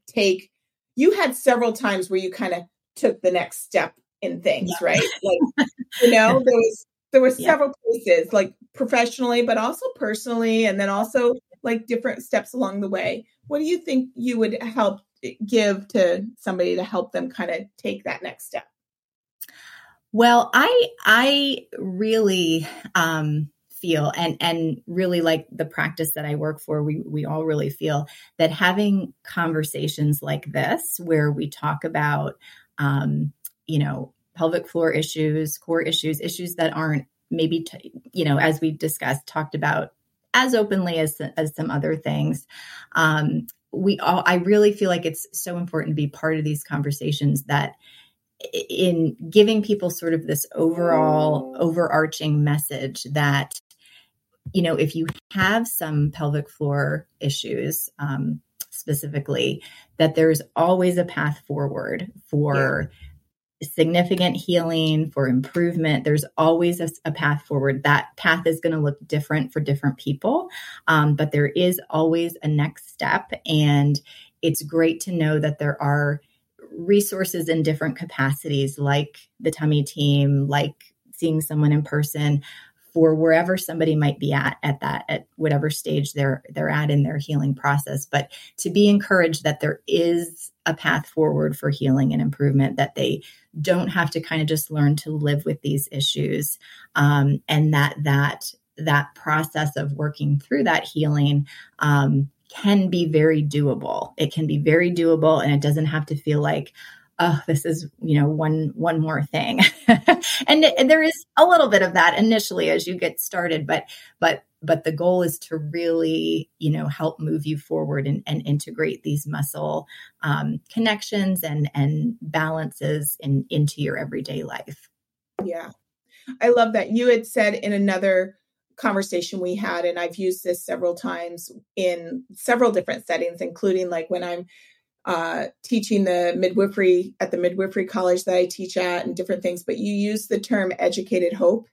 Speaker 1: take you had several times where you kind of took the next step in things yeah. right <laughs> like you know there was there were several yeah. places like professionally but also personally and then also like different steps along the way what do you think you would help give to somebody to help them kind of take that next step?
Speaker 2: Well, I I really um, feel and and really like the practice that I work for. We we all really feel that having conversations like this, where we talk about, um, you know, pelvic floor issues, core issues, issues that aren't maybe t- you know as we've discussed talked about as openly as as some other things um, we all i really feel like it's so important to be part of these conversations that in giving people sort of this overall overarching message that you know if you have some pelvic floor issues um, specifically that there's always a path forward for yeah significant healing, for improvement. There's always a, a path forward. That path is going to look different for different people, um, but there is always a next step. And it's great to know that there are resources in different capacities, like the tummy team, like seeing someone in person for wherever somebody might be at at that at whatever stage they're they're at in their healing process. But to be encouraged that there is a path forward for healing and improvement that they don't have to kind of just learn to live with these issues um, and that that that process of working through that healing um, can be very doable. It can be very doable and it doesn't have to feel like oh this is you know one one more thing. <laughs> And, and there is a little bit of that initially as you get started but but but the goal is to really you know help move you forward and, and integrate these muscle um, connections and and balances in into your everyday life.
Speaker 1: Yeah. I love that. You had said in another conversation we had and i've used this several times in several different settings including like when i'm uh, teaching the midwifery at the midwifery college that I teach at and different things, but you use the term educated hope.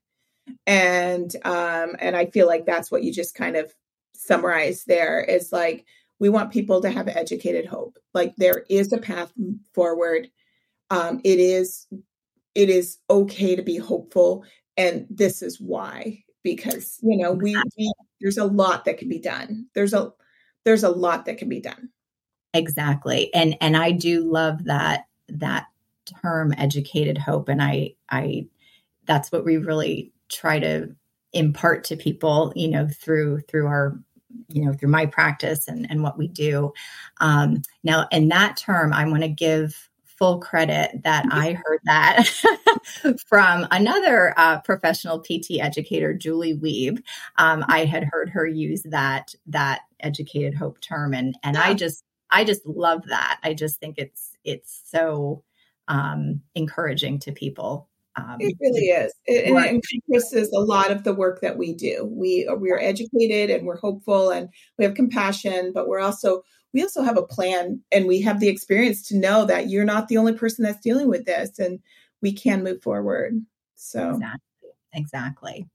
Speaker 1: And um, and I feel like that's what you just kind of summarized there is like we want people to have educated hope. Like there is a path forward. Um, it is it is okay to be hopeful, and this is why because you know we, we there's a lot that can be done. There's a there's a lot that can be done.
Speaker 2: Exactly. And and I do love that that term educated hope and I I that's what we really try to impart to people, you know, through through our you know through my practice and and what we do. Um now in that term I want to give full credit that I heard that <laughs> from another uh, professional PT educator, Julie Wiebe. Um, I had heard her use that that educated hope term, and and yeah. I just I just love that. I just think it's it's so um, encouraging to people.
Speaker 1: Um, it really is. It, and it encompasses a lot of the work that we do. We we are educated and we're hopeful and we have compassion, but we're also we also have a plan and we have the experience to know that you're not the only person that's dealing with this and we can move forward. So
Speaker 2: exactly. Exactly.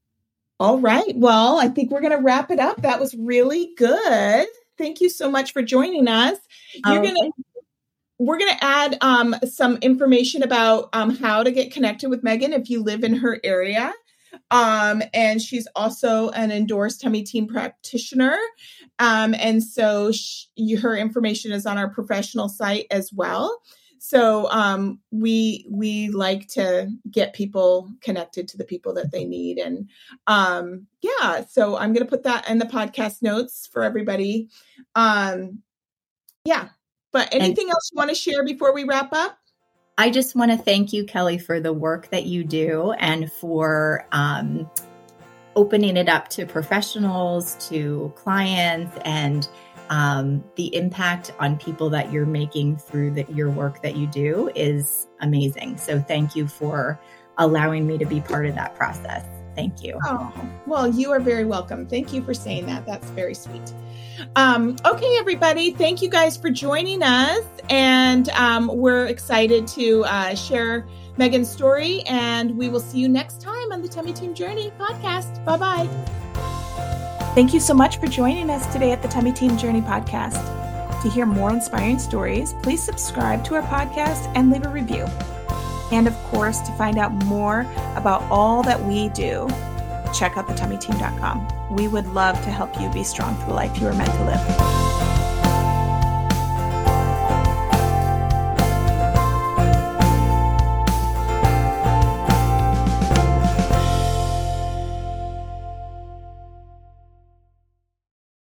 Speaker 1: All right. Well, I think we're going to wrap it up. That was really good. Thank you so much for joining us. You're oh, gonna we're going to add um, some information about um, how to get connected with Megan if you live in her area. Um, and she's also an endorsed tummy team practitioner. Um, and so she, her information is on our professional site as well. So um, we we like to get people connected to the people that they need, and um, yeah. So I'm going to put that in the podcast notes for everybody. Um, yeah. But anything and- else you want to share before we wrap up?
Speaker 2: I just want to thank you, Kelly, for the work that you do and for um, opening it up to professionals, to clients, and um, the impact on people that you're making through the, your work that you do is amazing. So, thank you for allowing me to be part of that process. Thank you.
Speaker 1: Oh, well, you are very welcome. Thank you for saying that. That's very sweet. Um, okay, everybody, thank you guys for joining us. And um, we're excited to uh, share Megan's story. And we will see you next time on the Tummy Team Journey podcast. Bye bye. Thank you so much for joining us today at the Tummy Team Journey podcast. To hear more inspiring stories, please subscribe to our podcast and leave a review. And of course, to find out more about all that we do, check out thetummyteam.com. We would love to help you be strong for the life you are meant to live.